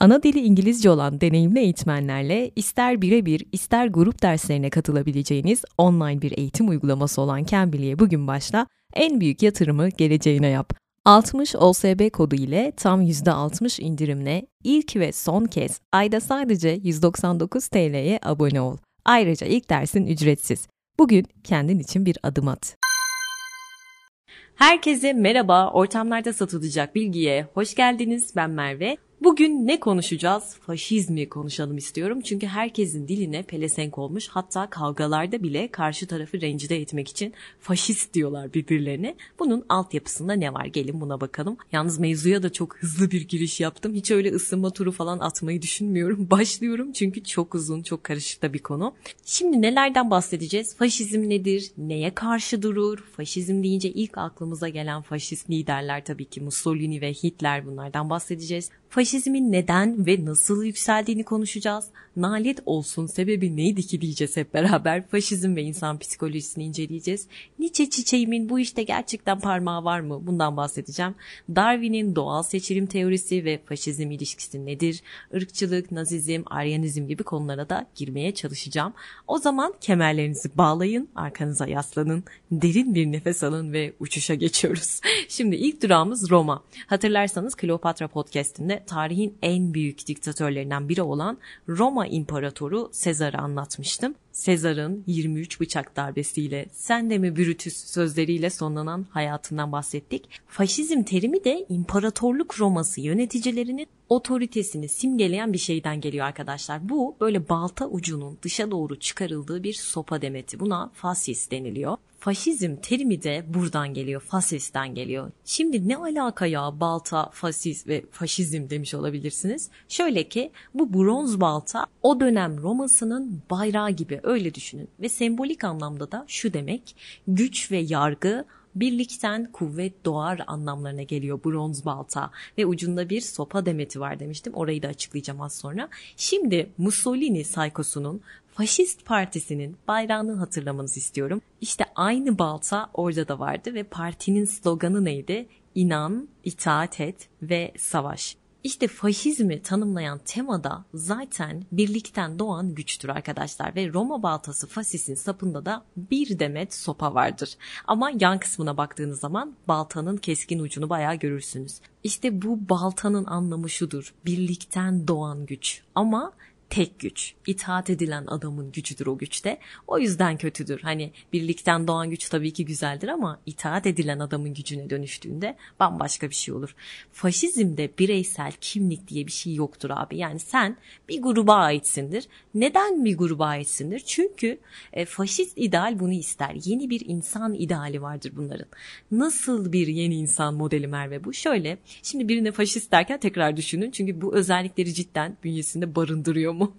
Ana dili İngilizce olan deneyimli eğitmenlerle ister birebir ister grup derslerine katılabileceğiniz online bir eğitim uygulaması olan Cambly'e bugün başla, en büyük yatırımı geleceğine yap. 60 OSB kodu ile tam %60 indirimle ilk ve son kez ayda sadece 199 TL'ye abone ol. Ayrıca ilk dersin ücretsiz. Bugün kendin için bir adım at. Herkese merhaba. Ortamlarda satılacak bilgiye hoş geldiniz. Ben Merve. Bugün ne konuşacağız? Faşizmi konuşalım istiyorum. Çünkü herkesin diline pelesenk olmuş. Hatta kavgalarda bile karşı tarafı rencide etmek için faşist diyorlar birbirlerine. Bunun altyapısında ne var? Gelin buna bakalım. Yalnız mevzuya da çok hızlı bir giriş yaptım. Hiç öyle ısınma turu falan atmayı düşünmüyorum. Başlıyorum çünkü çok uzun, çok karışık da bir konu. Şimdi nelerden bahsedeceğiz? Faşizm nedir? Neye karşı durur? Faşizm deyince ilk aklımıza gelen faşist liderler tabii ki Mussolini ve Hitler bunlardan bahsedeceğiz. Faşizmin neden ve nasıl yükseldiğini konuşacağız. Nalet olsun sebebi neydi ki diyeceğiz hep beraber. Faşizm ve insan psikolojisini inceleyeceğiz. Nietzsche çiçeğimin bu işte gerçekten parmağı var mı? Bundan bahsedeceğim. Darwin'in doğal seçilim teorisi ve faşizm ilişkisi nedir? Irkçılık, nazizm, aryanizm gibi konulara da girmeye çalışacağım. O zaman kemerlerinizi bağlayın, arkanıza yaslanın, derin bir nefes alın ve uçuşa geçiyoruz. Şimdi ilk durağımız Roma. Hatırlarsanız Kleopatra podcastinde tarihin en büyük diktatörlerinden biri olan Roma İmparatoru Sezar'ı anlatmıştım. Sezar'ın 23 bıçak darbesiyle sen de mi Brutus sözleriyle sonlanan hayatından bahsettik. Faşizm terimi de imparatorluk Roma'sı yöneticilerinin otoritesini simgeleyen bir şeyden geliyor arkadaşlar. Bu böyle balta ucunun dışa doğru çıkarıldığı bir sopa demeti. Buna fasis deniliyor. Faşizm terimi de buradan geliyor, fasisten geliyor. Şimdi ne alaka ya balta, fasis ve faşizm demiş olabilirsiniz. Şöyle ki bu bronz balta o dönem Roma'sının bayrağı gibi öyle düşünün. Ve sembolik anlamda da şu demek güç ve yargı birlikten kuvvet doğar anlamlarına geliyor bronz balta ve ucunda bir sopa demeti var demiştim. Orayı da açıklayacağım az sonra. Şimdi Mussolini saykosunun Faşist Partisi'nin bayrağını hatırlamanızı istiyorum. İşte aynı balta orada da vardı ve partinin sloganı neydi? İnan, itaat et ve savaş. İşte faşizmi tanımlayan temada zaten birlikten doğan güçtür arkadaşlar ve Roma baltası fasisin sapında da bir demet sopa vardır. Ama yan kısmına baktığınız zaman baltanın keskin ucunu bayağı görürsünüz. İşte bu baltanın anlamı şudur. Birlikten doğan güç. Ama tek güç. İtaat edilen adamın gücüdür o güçte. O yüzden kötüdür. Hani birlikten doğan güç tabii ki güzeldir ama itaat edilen adamın gücüne dönüştüğünde bambaşka bir şey olur. Faşizmde bireysel kimlik diye bir şey yoktur abi. Yani sen bir gruba aitsindir. Neden bir gruba aitsindir? Çünkü e, faşist ideal bunu ister. Yeni bir insan ideali vardır bunların. Nasıl bir yeni insan modeli Merve bu? Şöyle, şimdi birine faşist derken tekrar düşünün. Çünkü bu özellikleri cidden bünyesinde barındırıyor mu?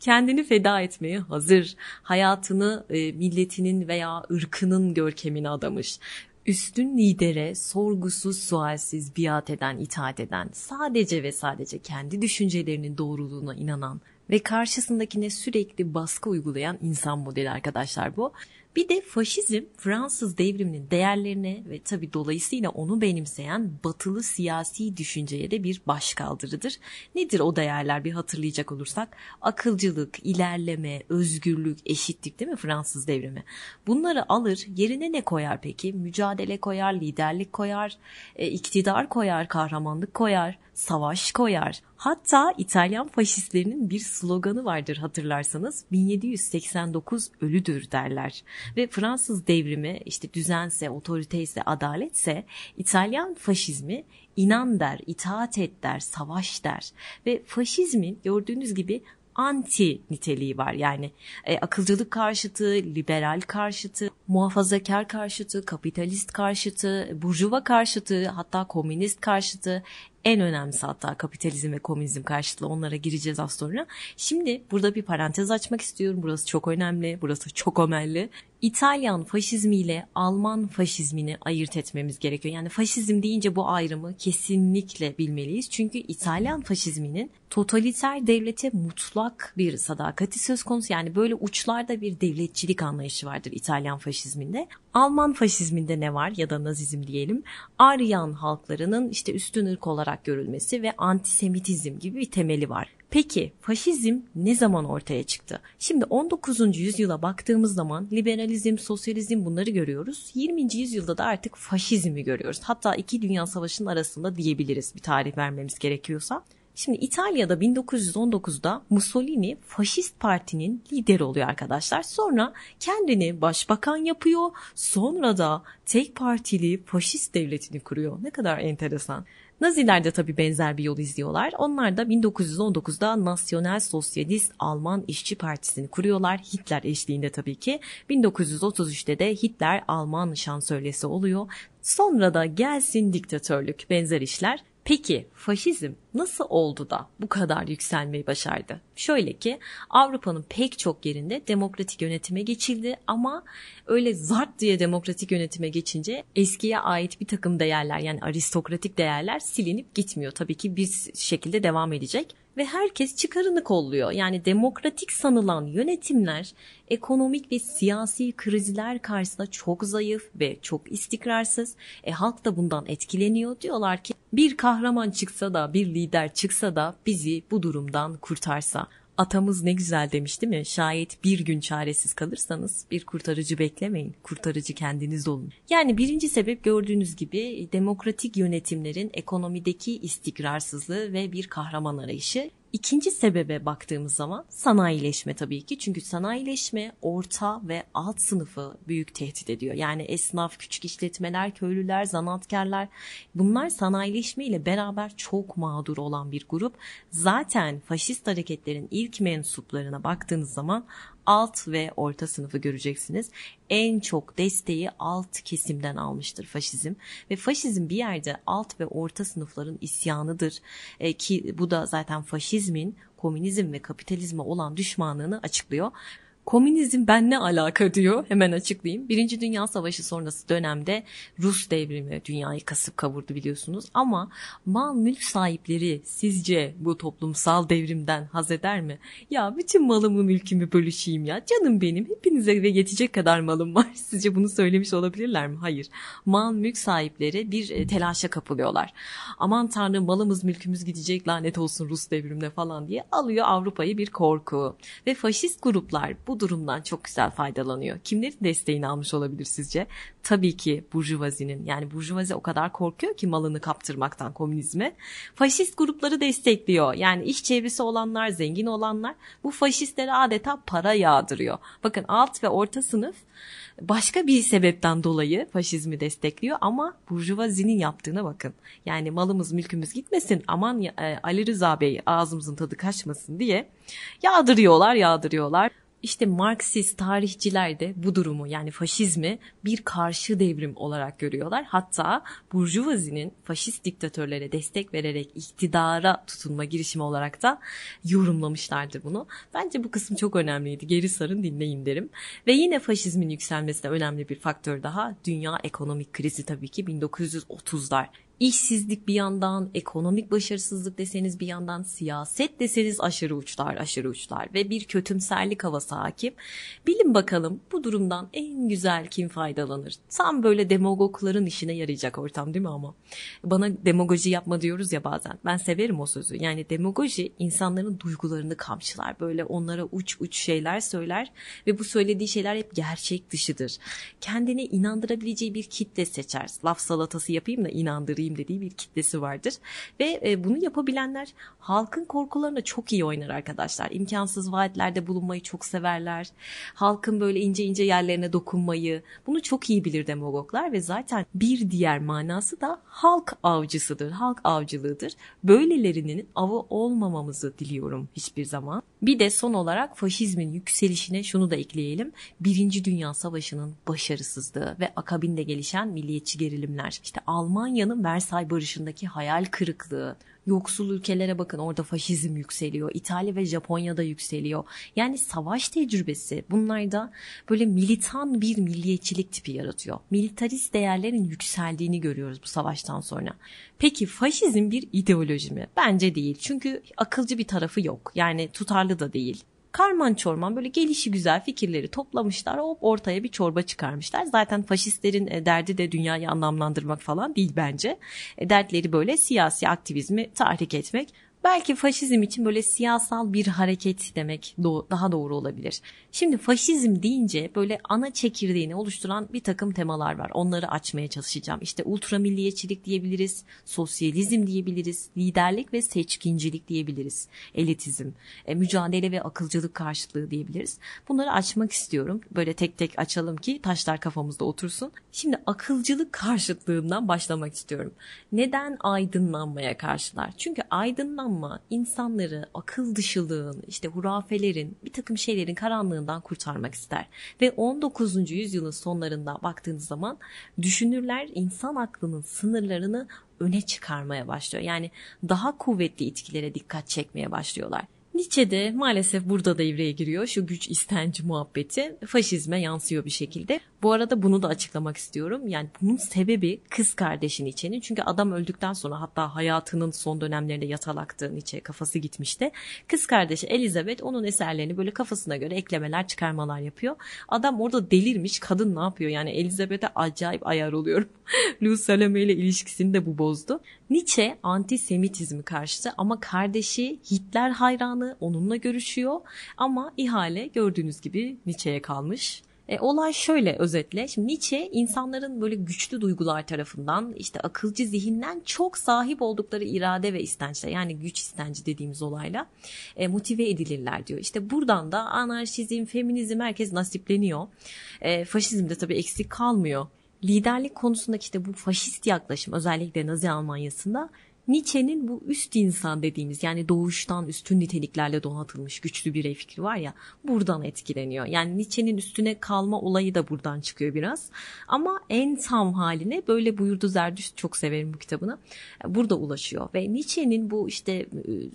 Kendini feda etmeye hazır, hayatını e, milletinin veya ırkının görkemine adamış üstün lidere sorgusuz sualsiz biat eden, itaat eden, sadece ve sadece kendi düşüncelerinin doğruluğuna inanan ve karşısındakine sürekli baskı uygulayan insan modeli arkadaşlar bu. Bir de faşizm Fransız devriminin değerlerine ve tabi dolayısıyla onu benimseyen batılı siyasi düşünceye de bir başkaldırıdır. Nedir o değerler bir hatırlayacak olursak? Akılcılık, ilerleme, özgürlük, eşitlik değil mi Fransız devrimi? Bunları alır yerine ne koyar peki? Mücadele koyar, liderlik koyar, e, iktidar koyar, kahramanlık koyar, savaş koyar. Hatta İtalyan faşistlerinin bir sloganı vardır hatırlarsanız 1789 ölüdür derler. Ve Fransız devrimi işte düzense, otoriteyse, adaletse İtalyan faşizmi inan der, itaat et der, savaş der. Ve faşizmin gördüğünüz gibi anti niteliği var. Yani e, akılcılık karşıtı, liberal karşıtı, muhafazakar karşıtı, kapitalist karşıtı, burjuva karşıtı, hatta komünist karşıtı, en önemlisi hatta kapitalizm ve komünizm karşıtlığı onlara gireceğiz az sonra. Şimdi burada bir parantez açmak istiyorum. Burası çok önemli. Burası çok önemli. İtalyan faşizmiyle Alman faşizmini ayırt etmemiz gerekiyor. Yani faşizm deyince bu ayrımı kesinlikle bilmeliyiz. Çünkü İtalyan faşizminin totaliter devlete mutlak bir sadakati söz konusu. Yani böyle uçlarda bir devletçilik anlayışı vardır İtalyan faşizminde. Alman faşizminde ne var ya da nazizm diyelim. Aryan halklarının işte üstün ırk olarak görülmesi ve antisemitizm gibi bir temeli var. Peki faşizm ne zaman ortaya çıktı? Şimdi 19. yüzyıla baktığımız zaman liberalizm, sosyalizm bunları görüyoruz. 20. yüzyılda da artık faşizmi görüyoruz. Hatta iki dünya savaşının arasında diyebiliriz bir tarih vermemiz gerekiyorsa. Şimdi İtalya'da 1919'da Mussolini faşist partinin lideri oluyor arkadaşlar. Sonra kendini başbakan yapıyor. Sonra da tek partili faşist devletini kuruyor. Ne kadar enteresan. Naziler de tabii benzer bir yol izliyorlar. Onlar da 1919'da Nasyonel Sosyalist Alman İşçi Partisi'ni kuruyorlar. Hitler eşliğinde tabii ki. 1933'te de Hitler Alman şansölyesi oluyor. Sonra da gelsin diktatörlük benzer işler. Peki faşizm nasıl oldu da bu kadar yükselmeyi başardı? Şöyle ki Avrupa'nın pek çok yerinde demokratik yönetime geçildi ama öyle zart diye demokratik yönetime geçince eskiye ait bir takım değerler yani aristokratik değerler silinip gitmiyor. Tabii ki bir şekilde devam edecek ve herkes çıkarını kolluyor. Yani demokratik sanılan yönetimler ekonomik ve siyasi krizler karşısında çok zayıf ve çok istikrarsız. E halk da bundan etkileniyor. Diyorlar ki bir kahraman çıksa da bir lider çıksa da bizi bu durumdan kurtarsa. Atamız ne güzel demiş değil mi? Şayet bir gün çaresiz kalırsanız bir kurtarıcı beklemeyin. Kurtarıcı kendiniz olun. Yani birinci sebep gördüğünüz gibi demokratik yönetimlerin ekonomideki istikrarsızlığı ve bir kahraman arayışı. İkinci sebebe baktığımız zaman sanayileşme tabii ki. Çünkü sanayileşme orta ve alt sınıfı büyük tehdit ediyor. Yani esnaf, küçük işletmeler, köylüler, zanaatkarlar bunlar sanayileşme ile beraber çok mağdur olan bir grup. Zaten faşist hareketlerin ilk mensuplarına baktığınız zaman alt ve orta sınıfı göreceksiniz. En çok desteği alt kesimden almıştır faşizm ve faşizm bir yerde alt ve orta sınıfların isyanıdır e, ki bu da zaten faşizmin komünizm ve kapitalizme olan düşmanlığını açıklıyor. Komünizm ben ne alaka diyor hemen açıklayayım. Birinci Dünya Savaşı sonrası dönemde Rus devrimi dünyayı kasıp kavurdu biliyorsunuz. Ama mal mülk sahipleri sizce bu toplumsal devrimden haz eder mi? Ya bütün malımı mülkümü bölüşeyim ya canım benim hepinize ve yetecek kadar malım var. Sizce bunu söylemiş olabilirler mi? Hayır. Mal mülk sahipleri bir e, telaşa kapılıyorlar. Aman tanrım malımız mülkümüz gidecek lanet olsun Rus devrimine falan diye alıyor Avrupa'yı bir korku. Ve faşist gruplar bu bu durumdan çok güzel faydalanıyor. Kimlerin desteğini almış olabilir sizce? Tabii ki Burjuvazi'nin. Yani Burjuvazi o kadar korkuyor ki malını kaptırmaktan komünizme. Faşist grupları destekliyor. Yani iş çevresi olanlar, zengin olanlar bu faşistlere adeta para yağdırıyor. Bakın alt ve orta sınıf başka bir sebepten dolayı faşizmi destekliyor ama Burjuvazi'nin yaptığına bakın. Yani malımız mülkümüz gitmesin aman e, Ali Rıza Bey ağzımızın tadı kaçmasın diye yağdırıyorlar yağdırıyorlar. İşte Marksist tarihçiler de bu durumu yani faşizmi bir karşı devrim olarak görüyorlar. Hatta Burjuvazi'nin faşist diktatörlere destek vererek iktidara tutunma girişimi olarak da yorumlamışlardı bunu. Bence bu kısım çok önemliydi. Geri sarın dinleyin derim. Ve yine faşizmin yükselmesine önemli bir faktör daha dünya ekonomik krizi tabii ki 1930'lar işsizlik bir yandan, ekonomik başarısızlık deseniz bir yandan, siyaset deseniz aşırı uçlar, aşırı uçlar ve bir kötümserlik havası hakim. Bilin bakalım bu durumdan en güzel kim faydalanır? Tam böyle demagogların işine yarayacak ortam değil mi ama? Bana demagoji yapma diyoruz ya bazen. Ben severim o sözü. Yani demagoji insanların duygularını kamçılar. Böyle onlara uç uç şeyler söyler ve bu söylediği şeyler hep gerçek dışıdır. Kendine inandırabileceği bir kitle seçer. Laf salatası yapayım da inandırayım olayım dediği bir kitlesi vardır. Ve e, bunu yapabilenler halkın korkularına çok iyi oynar arkadaşlar. İmkansız vaatlerde bulunmayı çok severler. Halkın böyle ince ince yerlerine dokunmayı bunu çok iyi bilir demagoglar ve zaten bir diğer manası da halk avcısıdır. Halk avcılığıdır. Böylelerinin avı olmamamızı diliyorum hiçbir zaman. Bir de son olarak faşizmin yükselişine şunu da ekleyelim. Birinci Dünya Savaşı'nın başarısızlığı ve akabinde gelişen milliyetçi gerilimler. İşte Almanya'nın Versay Barışı'ndaki hayal kırıklığı, Yoksul ülkelere bakın orada faşizm yükseliyor. İtalya ve Japonya'da yükseliyor. Yani savaş tecrübesi bunlarda böyle militan bir milliyetçilik tipi yaratıyor. Militarist değerlerin yükseldiğini görüyoruz bu savaştan sonra. Peki faşizm bir ideoloji mi? Bence değil. Çünkü akılcı bir tarafı yok. Yani tutarlı da değil karman çorman böyle gelişi güzel fikirleri toplamışlar. Hop ortaya bir çorba çıkarmışlar. Zaten faşistlerin e, derdi de dünyayı anlamlandırmak falan değil bence. E, dertleri böyle siyasi aktivizmi tahrik etmek. Belki faşizm için böyle siyasal bir hareket demek daha doğru olabilir. Şimdi faşizm deyince böyle ana çekirdeğini oluşturan bir takım temalar var. Onları açmaya çalışacağım. İşte ultra milliyetçilik diyebiliriz, sosyalizm diyebiliriz, liderlik ve seçkincilik diyebiliriz, elitizm, e, mücadele ve akılcılık karşıtlığı diyebiliriz. Bunları açmak istiyorum. Böyle tek tek açalım ki taşlar kafamızda otursun. Şimdi akılcılık karşıtlığından başlamak istiyorum. Neden aydınlanmaya karşılar? Çünkü aydınlanma insanları akıl dışılığın, işte hurafelerin, bir takım şeylerin karanlığından kurtarmak ister. Ve 19. yüzyılın sonlarında baktığınız zaman düşünürler insan aklının sınırlarını öne çıkarmaya başlıyor. Yani daha kuvvetli itkilere dikkat çekmeye başlıyorlar. Nietzsche de maalesef burada da devreye giriyor. Şu güç istenci muhabbeti faşizme yansıyor bir şekilde. Bu arada bunu da açıklamak istiyorum. Yani bunun sebebi kız kardeşi Nietzsche'nin. Çünkü adam öldükten sonra hatta hayatının son dönemlerinde yatalaktı Nietzsche kafası gitmişti. Kız kardeşi Elizabeth onun eserlerini böyle kafasına göre eklemeler çıkarmalar yapıyor. Adam orada delirmiş. Kadın ne yapıyor? Yani Elizabeth'e acayip ayar oluyorum. Louis Salome ile ilişkisini de bu bozdu. Nietzsche antisemitizmi karşıtı ama kardeşi Hitler hayranı onunla görüşüyor ama ihale gördüğünüz gibi Nietzsche'ye kalmış. E, olay şöyle özetle. Şimdi Nietzsche insanların böyle güçlü duygular tarafından işte akılcı zihinden çok sahip oldukları irade ve istençler yani güç istenci dediğimiz olayla e, motive edilirler diyor. İşte buradan da anarşizm, feminizm herkes nasipleniyor. E, faşizm de tabii eksik kalmıyor liderlik konusundaki işte bu faşist yaklaşım özellikle Nazi Almanya'sında Nietzsche'nin bu üst insan dediğimiz yani doğuştan üstün niteliklerle donatılmış güçlü birey fikri var ya buradan etkileniyor. Yani Nietzsche'nin üstüne kalma olayı da buradan çıkıyor biraz. Ama en tam haline böyle buyurdu Zerdüşt çok severim bu kitabını. Burada ulaşıyor ve Nietzsche'nin bu işte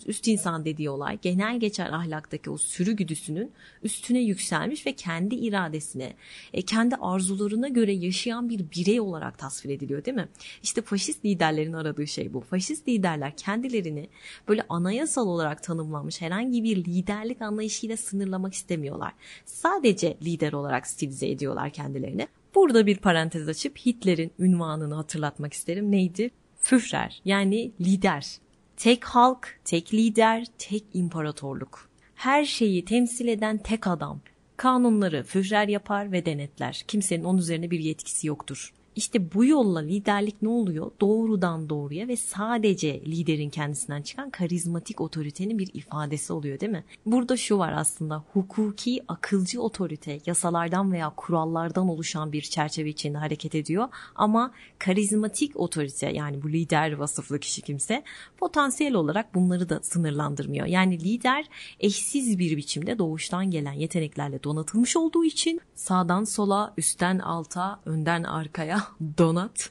üst insan dediği olay genel geçer ahlaktaki o sürü güdüsünün üstüne yükselmiş ve kendi iradesine, e, kendi arzularına göre yaşayan bir birey olarak tasvir ediliyor değil mi? İşte faşist liderlerin aradığı şey bu. Faşist faşist liderler kendilerini böyle anayasal olarak tanımlanmış herhangi bir liderlik anlayışıyla sınırlamak istemiyorlar. Sadece lider olarak stilize ediyorlar kendilerini. Burada bir parantez açıp Hitler'in ünvanını hatırlatmak isterim. Neydi? Führer yani lider. Tek halk, tek lider, tek imparatorluk. Her şeyi temsil eden tek adam. Kanunları Führer yapar ve denetler. Kimsenin onun üzerine bir yetkisi yoktur. İşte bu yolla liderlik ne oluyor? Doğrudan doğruya ve sadece liderin kendisinden çıkan karizmatik otoritenin bir ifadesi oluyor değil mi? Burada şu var aslında hukuki akılcı otorite yasalardan veya kurallardan oluşan bir çerçeve içinde hareket ediyor ama karizmatik otorite yani bu lider vasıflı kişi kimse potansiyel olarak bunları da sınırlandırmıyor. Yani lider eşsiz bir biçimde doğuştan gelen yeteneklerle donatılmış olduğu için sağdan sola, üstten alta, önden arkaya donat.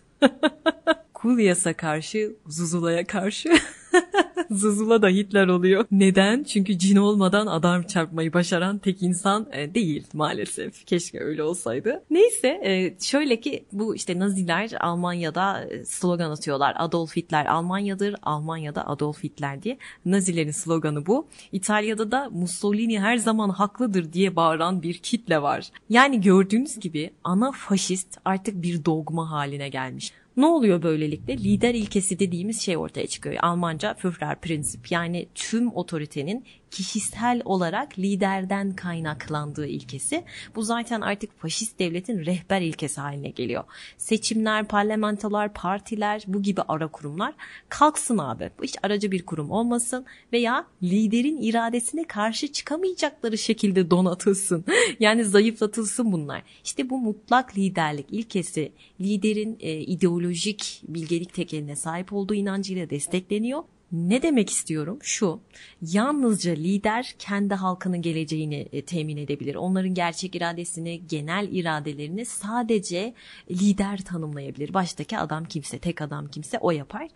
Kulyas'a karşı, Zuzula'ya karşı Zuzula da Hitler oluyor. Neden? Çünkü cin olmadan adam çarpmayı başaran tek insan e, değil maalesef. Keşke öyle olsaydı. Neyse e, şöyle ki bu işte Naziler Almanya'da e, slogan atıyorlar. Adolf Hitler Almanya'dır, Almanya'da Adolf Hitler diye. Nazilerin sloganı bu. İtalya'da da Mussolini her zaman haklıdır diye bağıran bir kitle var. Yani gördüğünüz gibi ana faşist artık bir dogma haline gelmiş. Ne oluyor böylelikle? Lider ilkesi dediğimiz şey ortaya çıkıyor. Almanca Führer Prinzip yani tüm otoritenin kişisel olarak liderden kaynaklandığı ilkesi. Bu zaten artık faşist devletin rehber ilkesi haline geliyor. Seçimler, parlamentolar, partiler bu gibi ara kurumlar kalksın abi. Bu hiç aracı bir kurum olmasın veya liderin iradesine karşı çıkamayacakları şekilde donatılsın. yani zayıflatılsın bunlar. İşte bu mutlak liderlik ilkesi liderin e, ideolojik bilgelik tekeline sahip olduğu inancıyla destekleniyor Ne demek istiyorum? Şu, yalnızca lider kendi halkının geleceğini e, temin edebilir. Onların gerçek iradesini, genel iradelerini sadece lider tanımlayabilir. Baştaki adam kimse, tek adam kimse o yapar.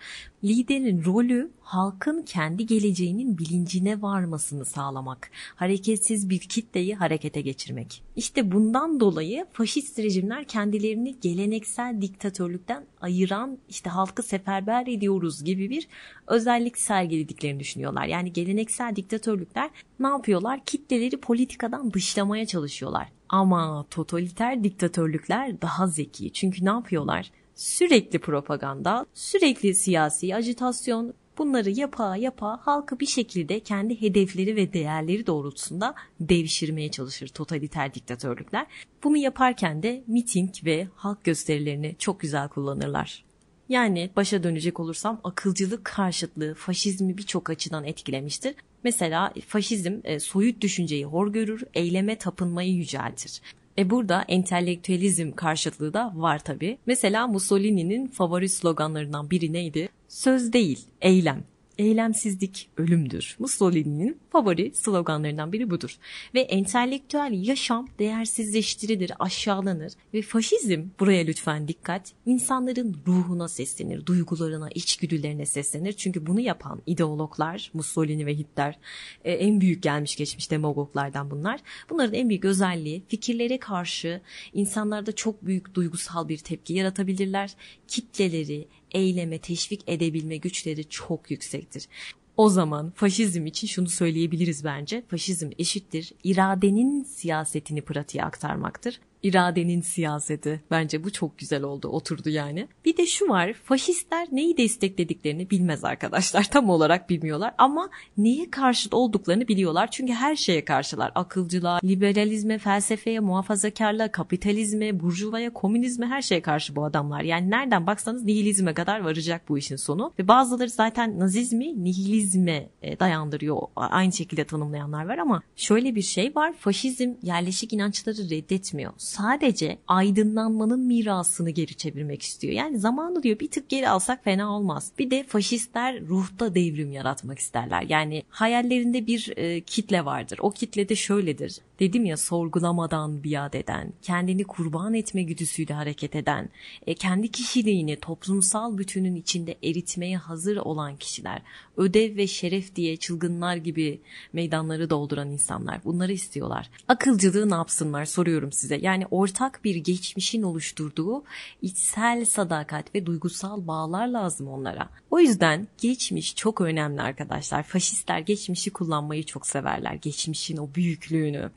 Liderin rolü halkın kendi geleceğinin bilincine varmasını sağlamak. Hareketsiz bir kitleyi harekete geçirmek. İşte bundan dolayı faşist rejimler kendilerini geleneksel diktatörlükten ayıran işte halkı seferber ediyoruz gibi bir özellik sergilediklerini düşünüyorlar. Yani geleneksel diktatörlükler ne yapıyorlar? Kitleleri politikadan dışlamaya çalışıyorlar. Ama totaliter diktatörlükler daha zeki. Çünkü ne yapıyorlar? Sürekli propaganda, sürekli siyasi ajitasyon, Bunları yapa yapa halkı bir şekilde kendi hedefleri ve değerleri doğrultusunda devşirmeye çalışır totaliter diktatörlükler. Bunu yaparken de miting ve halk gösterilerini çok güzel kullanırlar. Yani başa dönecek olursam akılcılık karşıtlığı faşizmi birçok açıdan etkilemiştir. Mesela faşizm e, soyut düşünceyi hor görür, eyleme tapınmayı yüceltir. E burada entelektüelizm karşıtlığı da var tabi. Mesela Mussolini'nin favori sloganlarından biri neydi? Söz değil, eylem eylemsizlik ölümdür. Mussolini'nin favori sloganlarından biri budur. Ve entelektüel yaşam değersizleştirilir, aşağılanır ve faşizm buraya lütfen dikkat insanların ruhuna seslenir, duygularına, içgüdülerine seslenir. Çünkü bunu yapan ideologlar Mussolini ve Hitler e, en büyük gelmiş geçmiş demagoglardan bunlar. Bunların en büyük özelliği fikirlere karşı insanlarda çok büyük duygusal bir tepki yaratabilirler. Kitleleri, eyleme teşvik edebilme güçleri çok yüksektir. O zaman faşizm için şunu söyleyebiliriz bence. Faşizm eşittir iradenin siyasetini pratiğe aktarmaktır iradenin siyaseti. Bence bu çok güzel oldu, oturdu yani. Bir de şu var, faşistler neyi desteklediklerini bilmez arkadaşlar. Tam olarak bilmiyorlar ama neye karşı olduklarını biliyorlar. Çünkü her şeye karşılar. Akılcılığa, liberalizme, felsefeye, muhafazakarlığa, kapitalizme, burjuvaya, komünizme her şeye karşı bu adamlar. Yani nereden baksanız nihilizme kadar varacak bu işin sonu. Ve bazıları zaten nazizmi nihilizme e, dayandırıyor. Aynı şekilde tanımlayanlar var ama şöyle bir şey var. Faşizm yerleşik inançları reddetmiyor sadece aydınlanmanın mirasını geri çevirmek istiyor. Yani zamanı diyor bir tık geri alsak fena olmaz. Bir de faşistler ruhta devrim yaratmak isterler. Yani hayallerinde bir e, kitle vardır. O kitle de şöyledir. Dedim ya sorgulamadan biat eden, kendini kurban etme güdüsüyle hareket eden, e, kendi kişiliğini toplumsal bütünün içinde eritmeye hazır olan kişiler, ödev ve şeref diye çılgınlar gibi meydanları dolduran insanlar bunları istiyorlar. Akılcılığı ne yapsınlar soruyorum size. Yani ortak bir geçmişin oluşturduğu içsel sadakat ve duygusal bağlar lazım onlara. O yüzden geçmiş çok önemli arkadaşlar. Faşistler geçmişi kullanmayı çok severler. Geçmişin o büyüklüğünü.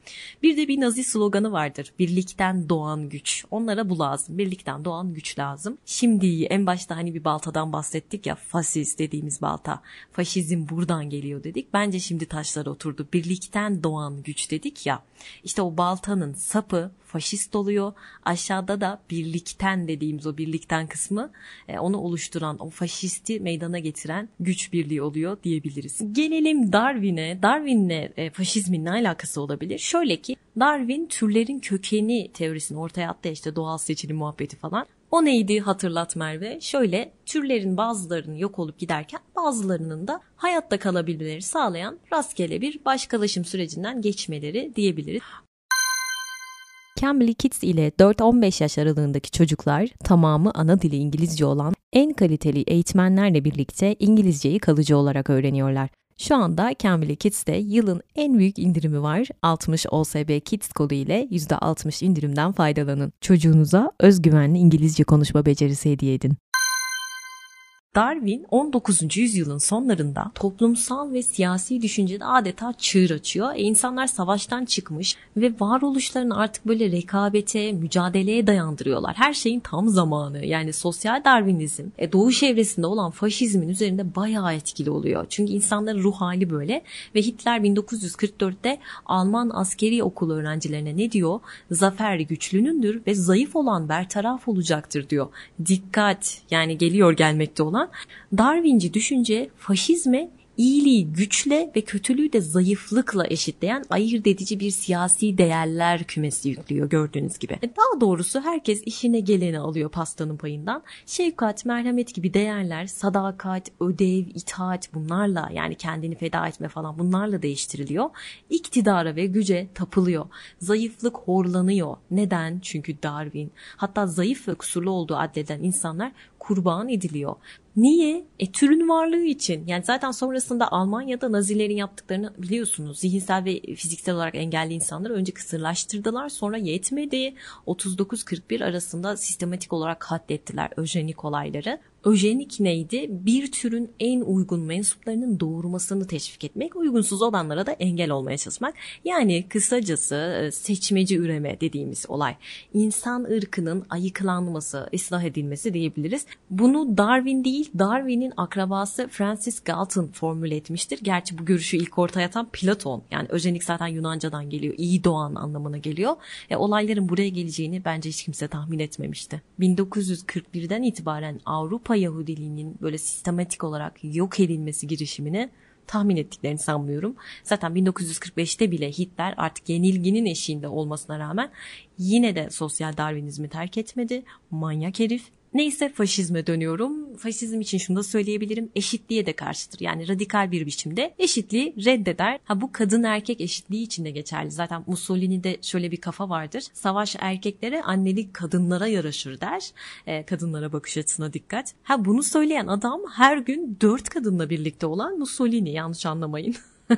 Bir de bir nazi sloganı vardır. Birlikten doğan güç. Onlara bu lazım. Birlikten doğan güç lazım. Şimdi en başta hani bir baltadan bahsettik ya fasist dediğimiz balta. Faşizm buradan geliyor dedik. Bence şimdi taşlar oturdu. Birlikten doğan güç dedik ya. İşte o baltanın sapı faşist oluyor. Aşağıda da birlikten dediğimiz o birlikten kısmı e, onu oluşturan o faşisti meydana getiren güç birliği oluyor diyebiliriz. Gelelim Darwin'e. Darwin'le e, faşizmin ne alakası olabilir? Şöyle ki Darwin türlerin kökeni teorisini ortaya attı işte doğal seçilim muhabbeti falan. O neydi hatırlat Merve? Şöyle türlerin bazılarının yok olup giderken bazılarının da hayatta kalabilmeleri sağlayan rastgele bir başkalaşım sürecinden geçmeleri diyebiliriz. Cambly Kids ile 4-15 yaş aralığındaki çocuklar tamamı ana dili İngilizce olan en kaliteli eğitmenlerle birlikte İngilizceyi kalıcı olarak öğreniyorlar. Şu anda Cambly Kids'te yılın en büyük indirimi var. 60 OSB Kids kodu ile %60 indirimden faydalanın. Çocuğunuza özgüvenli İngilizce konuşma becerisi hediye edin. Darwin 19. yüzyılın sonlarında toplumsal ve siyasi düşüncede adeta çığır açıyor. E insanlar savaştan çıkmış ve varoluşlarını artık böyle rekabete, mücadeleye dayandırıyorlar. Her şeyin tam zamanı. Yani sosyal Darwinizm e, doğu çevresinde olan faşizmin üzerinde bayağı etkili oluyor. Çünkü insanların ruh hali böyle ve Hitler 1944'te Alman askeri okulu öğrencilerine ne diyor? Zafer güçlünündür ve zayıf olan bertaraf olacaktır diyor. Dikkat yani geliyor gelmekte olan Darwinci düşünce faşizme iyiliği güçle ve kötülüğü de zayıflıkla eşitleyen ayırt edici bir siyasi değerler kümesi yüklüyor gördüğünüz gibi. E, daha doğrusu herkes işine geleni alıyor pastanın payından. Şefkat, merhamet gibi değerler, sadakat, ödev, itaat bunlarla yani kendini feda etme falan bunlarla değiştiriliyor. İktidara ve güce tapılıyor. Zayıflık horlanıyor. Neden? Çünkü Darwin hatta zayıf ve kusurlu olduğu addeden insanlar kurban ediliyor. Niye? E türün varlığı için. Yani zaten sonrasında Almanya'da Nazilerin yaptıklarını biliyorsunuz. Zihinsel ve fiziksel olarak engelli insanları önce kısırlaştırdılar sonra yetmedi. 39-41 arasında sistematik olarak katlettiler öjenik olayları. Öjenik neydi? Bir türün en uygun mensuplarının doğurmasını teşvik etmek, uygunsuz olanlara da engel olmaya çalışmak. Yani kısacası e, seçmeci üreme dediğimiz olay. İnsan ırkının ayıklanması, ıslah edilmesi diyebiliriz. Bunu Darwin değil, Darwin'in akrabası Francis Galton formüle etmiştir. Gerçi bu görüşü ilk ortaya atan Platon. Yani öjenik zaten Yunanca'dan geliyor. iyi doğan anlamına geliyor. E, olayların buraya geleceğini bence hiç kimse tahmin etmemişti. 1941'den itibaren Avrupa Avrupa Yahudiliğinin böyle sistematik olarak yok edilmesi girişimini tahmin ettiklerini sanmıyorum. Zaten 1945'te bile Hitler artık yenilginin eşiğinde olmasına rağmen yine de sosyal darwinizmi terk etmedi. Manyak herif Neyse faşizme dönüyorum. Faşizm için şunu da söyleyebilirim. Eşitliğe de karşıdır. Yani radikal bir biçimde eşitliği reddeder. Ha bu kadın erkek eşitliği için de geçerli. Zaten Mussolini'de şöyle bir kafa vardır. Savaş erkeklere, annelik kadınlara yaraşır der. E, kadınlara bakış açısına dikkat. Ha bunu söyleyen adam her gün dört kadınla birlikte olan Mussolini. Yanlış anlamayın.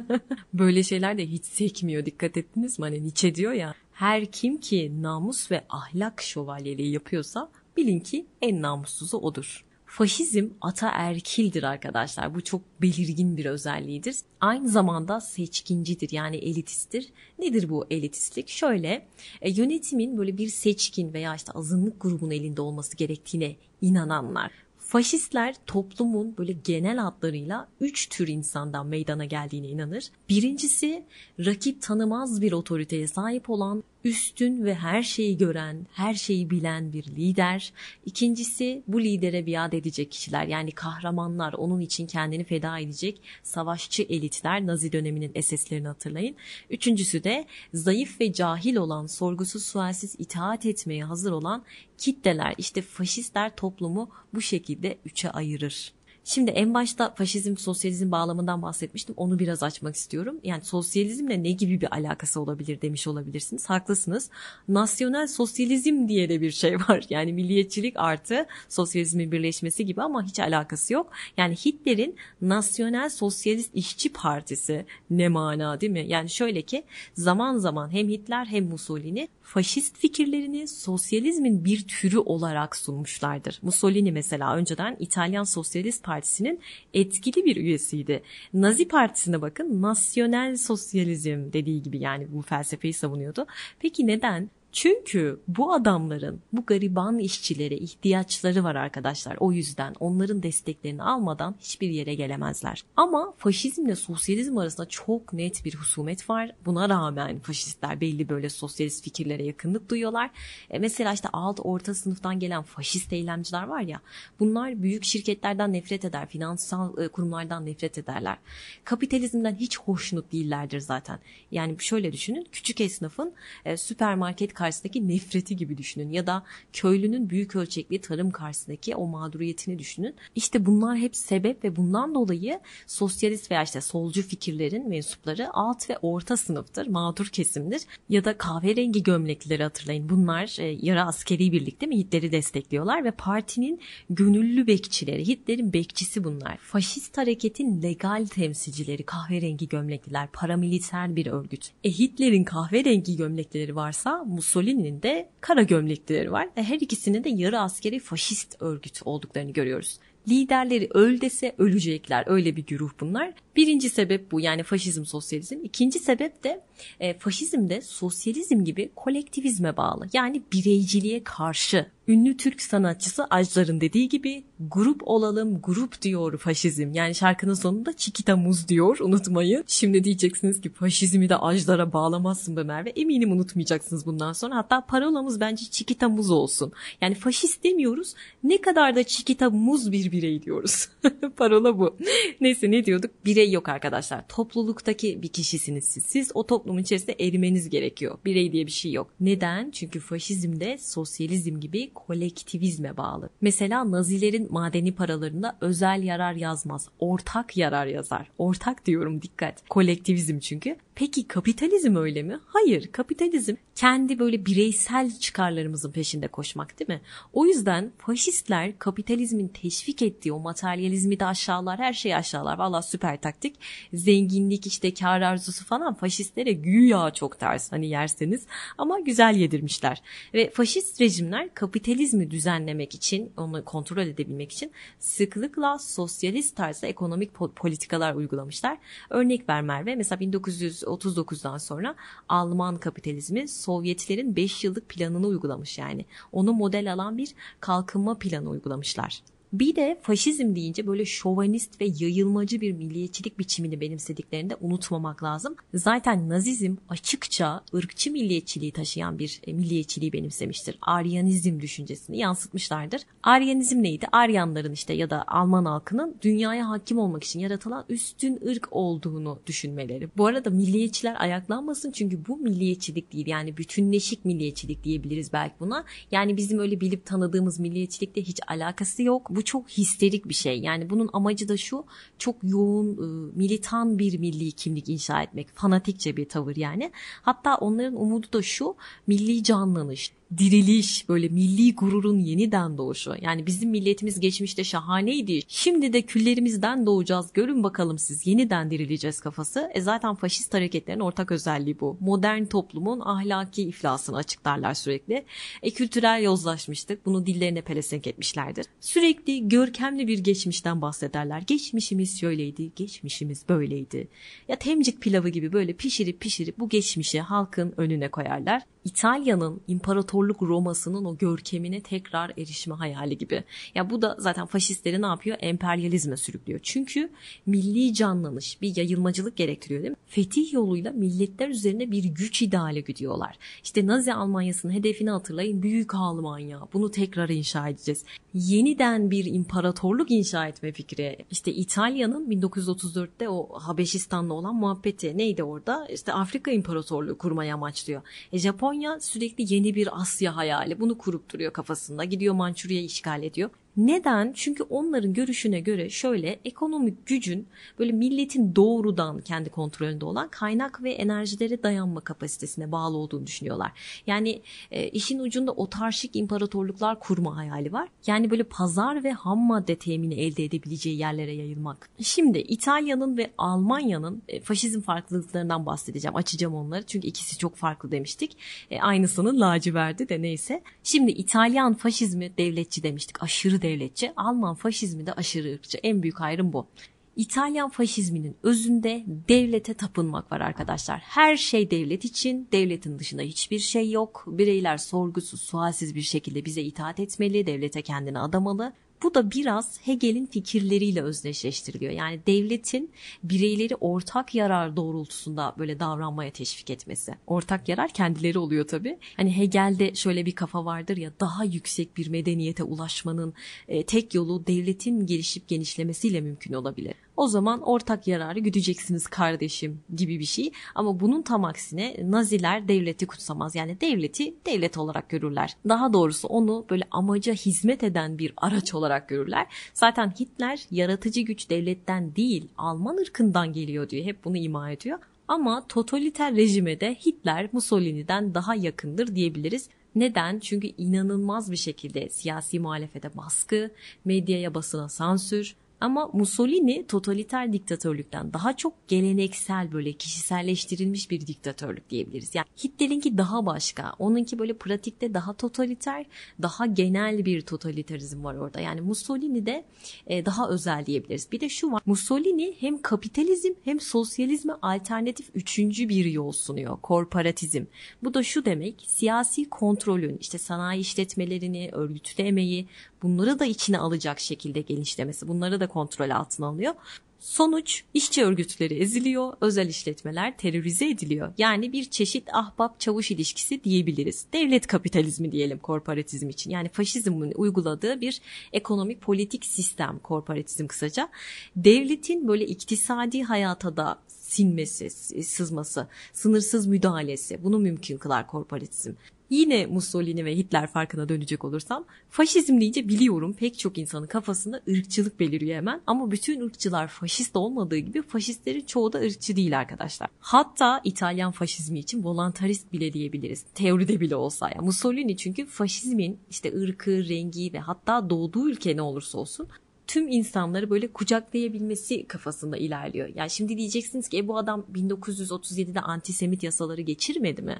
Böyle şeyler de hiç sekmiyor. Dikkat ettiniz mi? Hani Nietzsche diyor ya her kim ki namus ve ahlak şövalyeliği yapıyorsa bilin ki en namussuzu odur. Faşizm ataerkildir arkadaşlar. Bu çok belirgin bir özelliğidir. Aynı zamanda seçkincidir yani elitisttir. Nedir bu elitistlik? Şöyle e, yönetimin böyle bir seçkin veya işte azınlık grubun elinde olması gerektiğine inananlar. Faşistler toplumun böyle genel hatlarıyla üç tür insandan meydana geldiğine inanır. Birincisi rakip tanımaz bir otoriteye sahip olan üstün ve her şeyi gören, her şeyi bilen bir lider. İkincisi bu lidere biat edecek kişiler yani kahramanlar onun için kendini feda edecek savaşçı elitler Nazi döneminin eseslerini hatırlayın. Üçüncüsü de zayıf ve cahil olan sorgusuz sualsiz itaat etmeye hazır olan kitleler işte faşistler toplumu bu şekilde üçe ayırır. Şimdi en başta faşizm, sosyalizm bağlamından bahsetmiştim. Onu biraz açmak istiyorum. Yani sosyalizmle ne gibi bir alakası olabilir demiş olabilirsiniz. Haklısınız. Nasyonel sosyalizm diye de bir şey var. Yani milliyetçilik artı sosyalizmin birleşmesi gibi ama hiç alakası yok. Yani Hitler'in Nasyonel Sosyalist İşçi Partisi ne mana değil mi? Yani şöyle ki zaman zaman hem Hitler hem Mussolini faşist fikirlerini sosyalizmin bir türü olarak sunmuşlardır. Mussolini mesela önceden İtalyan Sosyalist Partisi'nin etkili bir üyesiydi. Nazi Partisi'ne bakın nasyonel sosyalizm dediği gibi yani bu felsefeyi savunuyordu. Peki neden? Çünkü bu adamların, bu gariban işçilere ihtiyaçları var arkadaşlar. O yüzden onların desteklerini almadan hiçbir yere gelemezler. Ama faşizmle sosyalizm arasında çok net bir husumet var. Buna rağmen faşistler belli böyle sosyalist fikirlere yakınlık duyuyorlar. E mesela işte alt orta sınıftan gelen faşist eylemciler var ya. Bunlar büyük şirketlerden nefret eder, finansal e, kurumlardan nefret ederler. Kapitalizmden hiç hoşnut değillerdir zaten. Yani şöyle düşünün. Küçük esnafın e, süpermarket karşısındaki nefreti gibi düşünün ya da köylünün büyük ölçekli tarım karşısındaki o mağduriyetini düşünün. İşte bunlar hep sebep ve bundan dolayı sosyalist veya işte solcu fikirlerin mensupları alt ve orta sınıftır, mağdur kesimdir. Ya da kahverengi gömleklileri hatırlayın. Bunlar e, yarı askeri birlikte mi Hitler'i destekliyorlar ve partinin gönüllü bekçileri, Hitler'in bekçisi bunlar. Faşist hareketin legal temsilcileri, kahverengi gömlekliler, paramiliter bir örgüt. E Hitler'in kahverengi gömleklileri varsa Mussolini'nin de kara gömlekleri var. E, her ikisinin de yarı askeri faşist örgüt olduklarını görüyoruz. Liderleri öl dese ölecekler. Öyle bir güruh bunlar. Birinci sebep bu yani faşizm, sosyalizm. İkinci sebep de e, faşizm de sosyalizm gibi kolektivizme bağlı. Yani bireyciliğe karşı. Ünlü Türk sanatçısı Ajdar'ın dediği gibi grup olalım grup diyor faşizm. Yani şarkının sonunda Çikita Muz diyor unutmayın. Şimdi diyeceksiniz ki faşizmi de Ajdar'a bağlamazsın be Merve. Eminim unutmayacaksınız bundan sonra. Hatta parolamız bence Çikita Muz olsun. Yani faşist demiyoruz. Ne kadar da Çikita Muz bir birey diyoruz. Parola bu. Neyse ne diyorduk? Birey birey yok arkadaşlar. Topluluktaki bir kişisiniz siz. Siz o toplumun içerisinde erimeniz gerekiyor. Birey diye bir şey yok. Neden? Çünkü faşizm de sosyalizm gibi kolektivizme bağlı. Mesela Nazilerin madeni paralarında özel yarar yazmaz. Ortak yarar yazar. Ortak diyorum dikkat. Kolektivizm çünkü. Peki kapitalizm öyle mi? Hayır. Kapitalizm kendi böyle bireysel çıkarlarımızın peşinde koşmak değil mi? O yüzden faşistler kapitalizmin teşvik ettiği o materyalizmi de aşağılar, her şeyi aşağılar. Valla süper taktik. Zenginlik işte kar arzusu falan faşistlere güya çok ters hani yerseniz ama güzel yedirmişler. Ve faşist rejimler kapitalizmi düzenlemek için, onu kontrol edebilmek için sıklıkla sosyalist tarzda ekonomik politikalar uygulamışlar. Örnek ver Merve mesela 1939'dan sonra Alman kapitalizmi Sovyetlerin 5 yıllık planını uygulamış yani. Onu model alan bir kalkınma planı uygulamışlar. Bir de faşizm deyince böyle şovanist ve yayılmacı bir milliyetçilik biçimini benimsediklerini de unutmamak lazım. Zaten Nazizm açıkça ırkçı milliyetçiliği taşıyan bir e, milliyetçiliği benimsemiştir. Aryanizm düşüncesini yansıtmışlardır. Aryanizm neydi? Aryanların işte ya da Alman halkının dünyaya hakim olmak için yaratılan üstün ırk olduğunu düşünmeleri. Bu arada milliyetçiler ayaklanmasın çünkü bu milliyetçilik değil. Yani bütünleşik milliyetçilik diyebiliriz belki buna. Yani bizim öyle bilip tanıdığımız milliyetçilikle hiç alakası yok bu çok histerik bir şey. Yani bunun amacı da şu çok yoğun e, militan bir milli kimlik inşa etmek. Fanatikçe bir tavır yani. Hatta onların umudu da şu milli canlanış, diriliş, böyle milli gururun yeniden doğuşu. Yani bizim milletimiz geçmişte şahaneydi. Şimdi de küllerimizden doğacağız. Görün bakalım siz yeniden dirileceğiz kafası. E zaten faşist hareketlerin ortak özelliği bu. Modern toplumun ahlaki iflasını açıklarlar sürekli. E kültürel yozlaşmıştık. Bunu dillerine pelesenk etmişlerdir. Sürekli görkemli bir geçmişten bahsederler. Geçmişimiz şöyleydi, geçmişimiz böyleydi. Ya temcik pilavı gibi böyle pişirip pişirip bu geçmişi halkın önüne koyarlar. İtalya'nın imparatorluk Roma'sının o görkemine tekrar erişme hayali gibi. Ya bu da zaten faşistleri ne yapıyor? Emperyalizme sürüklüyor. Çünkü milli canlanış bir yayılmacılık gerektiriyor değil mi? Fetih yoluyla milletler üzerine bir güç ideali güdüyorlar. İşte Nazi Almanyası'nın hedefini hatırlayın. Büyük Almanya. Bunu tekrar inşa edeceğiz. Yeniden bir imparatorluk inşa etme fikri. İşte İtalya'nın 1934'te o Habeşistan'la olan muhabbeti neydi orada? İşte Afrika İmparatorluğu kurmaya amaçlıyor. E Japonya Japonya sürekli yeni bir Asya hayali. Bunu kurup duruyor kafasında. Gidiyor Mançurya'yı işgal ediyor. Neden? Çünkü onların görüşüne göre şöyle ekonomik gücün böyle milletin doğrudan kendi kontrolünde olan kaynak ve enerjilere dayanma kapasitesine bağlı olduğunu düşünüyorlar. Yani e, işin ucunda otarşik imparatorluklar kurma hayali var. Yani böyle pazar ve ham madde temini elde edebileceği yerlere yayılmak. Şimdi İtalya'nın ve Almanya'nın e, faşizm farklılıklarından bahsedeceğim. Açacağım onları çünkü ikisi çok farklı demiştik. E, aynısının laciverdi de neyse. Şimdi İtalyan faşizmi devletçi demiştik. Aşırı devletçi, Alman faşizmi de aşırı ırkçı. En büyük ayrım bu. İtalyan faşizminin özünde devlete tapınmak var arkadaşlar. Her şey devlet için, devletin dışında hiçbir şey yok. Bireyler sorgusuz, sualsiz bir şekilde bize itaat etmeli, devlete kendini adamalı bu da biraz Hegel'in fikirleriyle özdeşleştiriliyor. Yani devletin bireyleri ortak yarar doğrultusunda böyle davranmaya teşvik etmesi. Ortak yarar kendileri oluyor tabii. Hani Hegel'de şöyle bir kafa vardır ya daha yüksek bir medeniyete ulaşmanın e, tek yolu devletin gelişip genişlemesiyle mümkün olabilir o zaman ortak yararı güdeceksiniz kardeşim gibi bir şey. Ama bunun tam aksine Naziler devleti kutsamaz. Yani devleti devlet olarak görürler. Daha doğrusu onu böyle amaca hizmet eden bir araç olarak görürler. Zaten Hitler yaratıcı güç devletten değil Alman ırkından geliyor diyor. Hep bunu ima ediyor. Ama totaliter rejime de Hitler Mussolini'den daha yakındır diyebiliriz. Neden? Çünkü inanılmaz bir şekilde siyasi muhalefete baskı, medyaya basına sansür, ama Mussolini totaliter diktatörlükten daha çok geleneksel böyle kişiselleştirilmiş bir diktatörlük diyebiliriz. Yani Hitler'inki daha başka. Onunki böyle pratikte daha totaliter, daha genel bir totalitarizm var orada. Yani Mussolini de e, daha özel diyebiliriz. Bir de şu var. Mussolini hem kapitalizm hem sosyalizme alternatif üçüncü bir yol sunuyor. Korporatizm. Bu da şu demek. Siyasi kontrolün işte sanayi işletmelerini, örgütlemeyi bunları da içine alacak şekilde genişlemesi. Bunları da kontrol altına alıyor. Sonuç işçi örgütleri eziliyor, özel işletmeler terörize ediliyor. Yani bir çeşit ahbap çavuş ilişkisi diyebiliriz. Devlet kapitalizmi diyelim korporatizm için. Yani faşizmin uyguladığı bir ekonomik politik sistem korporatizm kısaca. Devletin böyle iktisadi hayata da sinmesi, sızması, sınırsız müdahalesi bunu mümkün kılar korporatizm. Yine Mussolini ve Hitler farkına dönecek olursam faşizm deyince biliyorum pek çok insanın kafasında ırkçılık beliriyor hemen ama bütün ırkçılar faşist olmadığı gibi faşistlerin çoğu da ırkçı değil arkadaşlar. Hatta İtalyan faşizmi için voluntarist bile diyebiliriz. Teoride bile olsa ya. Mussolini çünkü faşizmin işte ırkı, rengi ve hatta doğduğu ülke ne olursa olsun tüm insanları böyle kucaklayabilmesi kafasında ilerliyor. Yani şimdi diyeceksiniz ki e, bu adam 1937'de antisemit yasaları geçirmedi mi?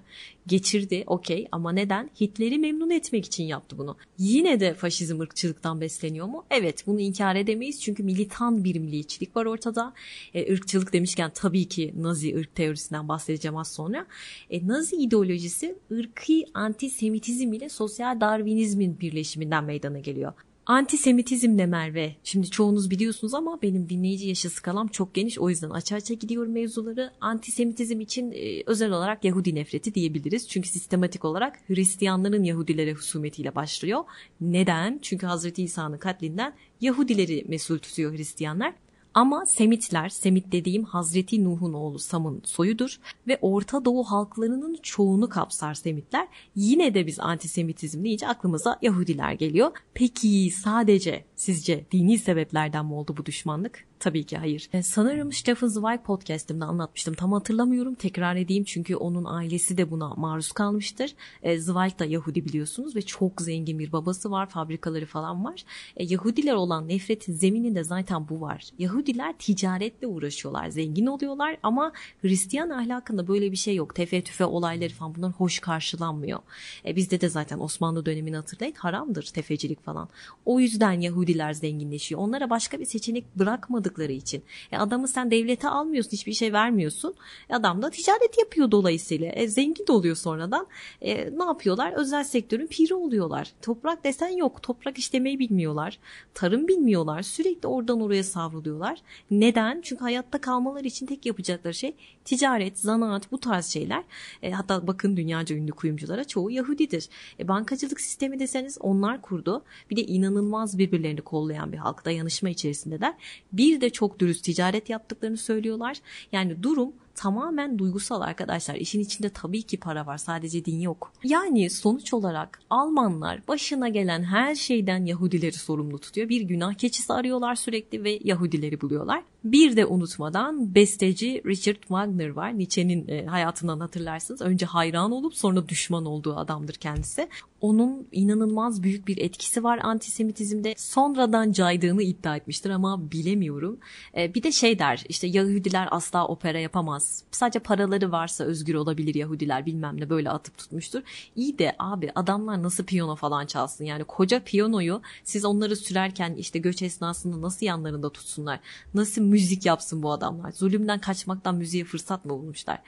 Geçirdi okey ama neden? Hitler'i memnun etmek için yaptı bunu. Yine de faşizm ırkçılıktan besleniyor mu? Evet bunu inkar edemeyiz çünkü militan bir milliyetçilik var ortada. E, ırkçılık demişken tabii ki Nazi ırk teorisinden bahsedeceğim az sonra. E, Nazi ideolojisi ırkı antisemitizm ile sosyal darwinizmin birleşiminden meydana geliyor. Antisemitizm ne Merve? Şimdi çoğunuz biliyorsunuz ama benim dinleyici yaşı skalam çok geniş. O yüzden açı açı gidiyorum mevzuları. Antisemitizm için e, özel olarak Yahudi nefreti diyebiliriz. Çünkü sistematik olarak Hristiyanların Yahudilere husumetiyle başlıyor. Neden? Çünkü Hazreti İsa'nın katlinden Yahudileri mesul tutuyor Hristiyanlar. Ama Semitler, Semit dediğim Hazreti Nuh'un oğlu Sam'ın soyudur ve Orta Doğu halklarının çoğunu kapsar Semitler. Yine de biz antisemitizm deyince aklımıza Yahudiler geliyor. Peki sadece sizce dini sebeplerden mi oldu bu düşmanlık? Tabii ki hayır. E, sanırım Stephen Zweig podcastimde anlatmıştım. Tam hatırlamıyorum. Tekrar edeyim çünkü onun ailesi de buna maruz kalmıştır. E, Zweig da Yahudi biliyorsunuz ve çok zengin bir babası var. Fabrikaları falan var. E, Yahudiler olan nefretin zemininde zaten bu var. Yahudiler ticaretle uğraşıyorlar. Zengin oluyorlar ama Hristiyan ahlakında böyle bir şey yok. Tefe tüfe olayları falan bunlar hoş karşılanmıyor. E, bizde de zaten Osmanlı dönemini hatırlayın haramdır tefecilik falan. O yüzden Yahudiler zenginleşiyor. Onlara başka bir seçenek bırakmadı olmadıkları için. E adamı sen devlete almıyorsun, hiçbir şey vermiyorsun. E adam da ticaret yapıyor dolayısıyla. E zengin de oluyor sonradan. E ne yapıyorlar? Özel sektörün piri oluyorlar. Toprak desen yok. Toprak işlemeyi bilmiyorlar. Tarım bilmiyorlar. Sürekli oradan oraya savruluyorlar. Neden? Çünkü hayatta kalmaları için tek yapacakları şey ticaret, zanaat bu tarz şeyler. E, hatta bakın dünyaca ünlü kuyumculara çoğu Yahudidir. E, bankacılık sistemi deseniz onlar kurdu. Bir de inanılmaz birbirlerini kollayan bir halk dayanışma içerisindeler. Bir de çok dürüst ticaret yaptıklarını söylüyorlar. Yani durum tamamen duygusal arkadaşlar. İşin içinde tabii ki para var sadece din yok. Yani sonuç olarak Almanlar başına gelen her şeyden Yahudileri sorumlu tutuyor. Bir günah keçisi arıyorlar sürekli ve Yahudileri buluyorlar. Bir de unutmadan besteci Richard Wagner var. Nietzsche'nin e, hayatından hatırlarsınız. Önce hayran olup sonra düşman olduğu adamdır kendisi. Onun inanılmaz büyük bir etkisi var antisemitizmde. Sonradan caydığını iddia etmiştir ama bilemiyorum. E, bir de şey der işte Yahudiler asla opera yapamaz. Sadece paraları varsa özgür olabilir Yahudiler bilmem ne böyle atıp tutmuştur. İyi de abi adamlar nasıl piyano falan çalsın? Yani koca piyanoyu siz onları sürerken işte göç esnasında nasıl yanlarında tutsunlar? Nasıl müzik yapsın bu adamlar. Zulümden kaçmaktan müziğe fırsat mı bulmuşlar?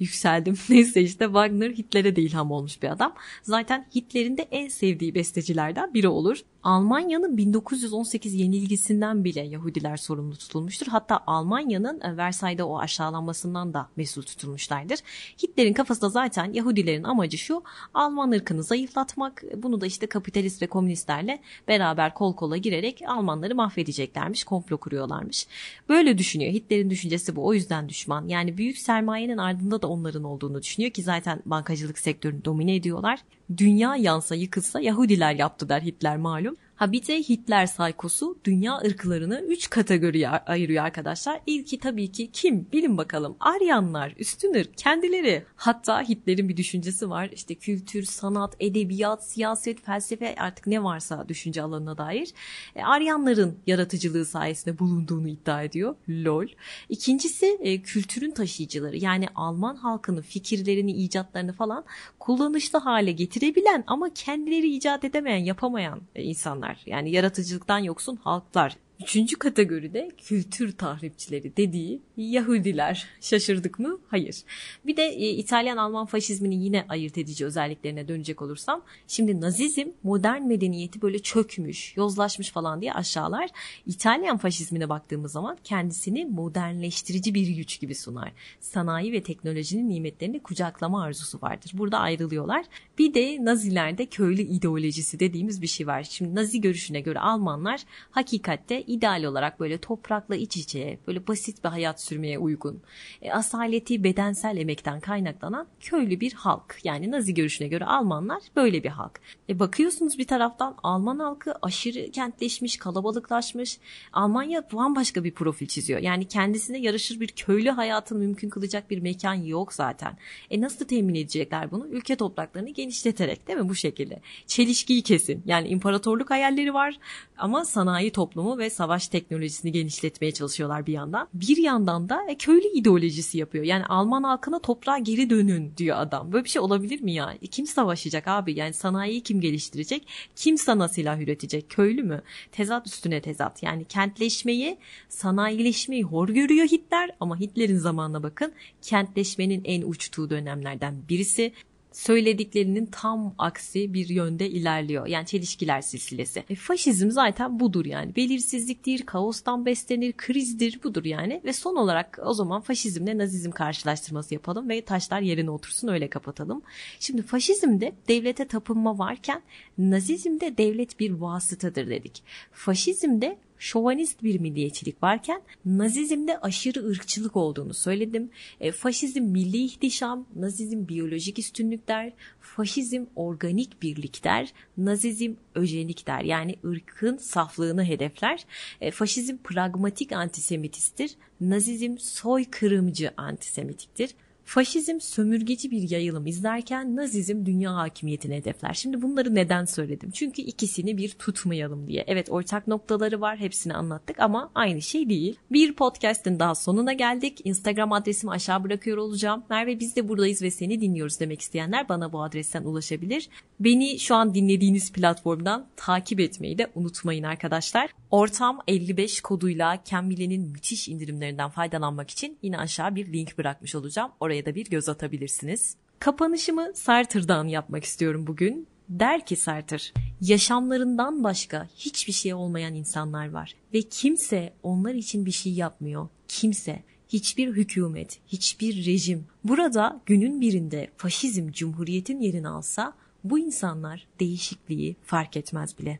Yükseldim. Neyse işte Wagner Hitler'e de ilham olmuş bir adam. Zaten Hitler'in de en sevdiği bestecilerden biri olur. Almanya'nın 1918 yenilgisinden bile Yahudiler sorumlu tutulmuştur. Hatta Almanya'nın e, Versay'da o aşağılanmasından da mesul tutulmuşlardır. Hitler'in kafasında zaten Yahudilerin amacı şu Alman ırkını zayıflatmak. Bunu da işte kapitalist ve komünistlerle beraber kol kola girerek Almanları mahvedeceklermiş, komplo kuruyorlarmış. Böyle düşünüyor. Hitler'in düşüncesi bu. O yüzden düşman. Yani büyük sermayenin ardında da onların olduğunu düşünüyor ki zaten bankacılık sektörünü domine ediyorlar. Dünya yansa yıkılsa Yahudiler yaptı der Hitler malum. Ha bir de Hitler saykosu dünya ırklarını 3 kategoriye ayırıyor arkadaşlar. İlki tabii ki kim? Bilin bakalım. Aryanlar, üstün ırk, kendileri. Hatta Hitler'in bir düşüncesi var. İşte kültür, sanat, edebiyat, siyaset, felsefe artık ne varsa düşünce alanına dair. E, Aryanların yaratıcılığı sayesinde bulunduğunu iddia ediyor. Lol. İkincisi e, kültürün taşıyıcıları. Yani Alman halkının fikirlerini, icatlarını falan kullanışlı hale getirebilen ama kendileri icat edemeyen, yapamayan e, insanlar insanlar. Yani yaratıcılıktan yoksun halklar Üçüncü kategoride kültür tahripçileri dediği Yahudiler. Şaşırdık mı? Hayır. Bir de e, İtalyan-Alman faşizminin yine ayırt edici özelliklerine dönecek olursam. Şimdi Nazizm modern medeniyeti böyle çökmüş, yozlaşmış falan diye aşağılar. İtalyan faşizmine baktığımız zaman kendisini modernleştirici bir güç gibi sunar. Sanayi ve teknolojinin nimetlerini kucaklama arzusu vardır. Burada ayrılıyorlar. Bir de Nazilerde köylü ideolojisi dediğimiz bir şey var. Şimdi Nazi görüşüne göre Almanlar hakikatte ideal olarak böyle toprakla iç içe, böyle basit bir hayat sürmeye uygun, e, asaleti bedensel emekten kaynaklanan köylü bir halk. Yani Nazi görüşüne göre Almanlar böyle bir halk. E bakıyorsunuz bir taraftan Alman halkı aşırı kentleşmiş, kalabalıklaşmış. Almanya bambaşka bir profil çiziyor. Yani kendisine yarışır bir köylü hayatını mümkün kılacak bir mekan yok zaten. E nasıl temin edecekler bunu? Ülke topraklarını genişleterek değil mi bu şekilde? Çelişkiyi kesin. Yani imparatorluk hayalleri var ama sanayi toplumu ve savaş teknolojisini genişletmeye çalışıyorlar bir yandan. Bir yandan da e, köylü ideolojisi yapıyor. Yani Alman halkına toprağa geri dönün diyor adam. Böyle bir şey olabilir mi ya? E, kim savaşacak abi? Yani sanayiyi kim geliştirecek? Kim sana silah üretecek? Köylü mü? Tezat üstüne tezat. Yani kentleşmeyi, sanayileşmeyi hor görüyor Hitler ama Hitler'in zamanına bakın kentleşmenin en uçtuğu dönemlerden birisi söylediklerinin tam aksi bir yönde ilerliyor. Yani çelişkiler silsilesi. E, faşizm zaten budur yani. Belirsizliktir, kaostan beslenir, krizdir budur yani. Ve son olarak o zaman faşizmle nazizm karşılaştırması yapalım ve taşlar yerine otursun öyle kapatalım. Şimdi faşizmde devlete tapınma varken nazizmde devlet bir vasıtadır dedik. Faşizmde şovanist bir milliyetçilik varken Nazizmde aşırı ırkçılık olduğunu söyledim. E, faşizm milli ihtişam, Nazizm biyolojik üstünlük der, faşizm organik birlik der, Nazizm öjenik der. Yani ırkın saflığını hedefler. E, faşizm pragmatik antisemitisttir, Nazizm soykırımcı antisemitiktir. Faşizm sömürgeci bir yayılım izlerken Nazizm dünya hakimiyetini hedefler. Şimdi bunları neden söyledim? Çünkü ikisini bir tutmayalım diye. Evet ortak noktaları var hepsini anlattık ama aynı şey değil. Bir podcast'in daha sonuna geldik. Instagram adresimi aşağı bırakıyor olacağım. Merve biz de buradayız ve seni dinliyoruz demek isteyenler bana bu adresten ulaşabilir. Beni şu an dinlediğiniz platformdan takip etmeyi de unutmayın arkadaşlar. Ortam 55 koduyla Camile'nin müthiş indirimlerinden faydalanmak için yine aşağı bir link bırakmış olacağım. Oraya da bir göz atabilirsiniz. Kapanışımı Sartre'dan yapmak istiyorum bugün. Der ki Sartre, yaşamlarından başka hiçbir şey olmayan insanlar var ve kimse onlar için bir şey yapmıyor. Kimse, hiçbir hükümet, hiçbir rejim. Burada günün birinde faşizm cumhuriyetin yerini alsa bu insanlar değişikliği fark etmez bile.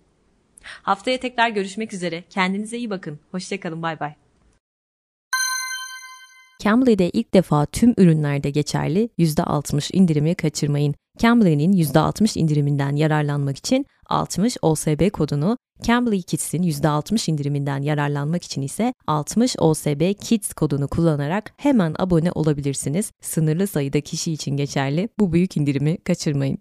Haftaya tekrar görüşmek üzere. Kendinize iyi bakın. Hoşçakalın. Bay bay. Cambly'de ilk defa tüm ürünlerde geçerli %60 indirimi kaçırmayın. Cambly'nin %60 indiriminden yararlanmak için 60 OSB kodunu, Cambly Kids'in %60 indiriminden yararlanmak için ise 60 OSB Kids kodunu kullanarak hemen abone olabilirsiniz. Sınırlı sayıda kişi için geçerli. Bu büyük indirimi kaçırmayın.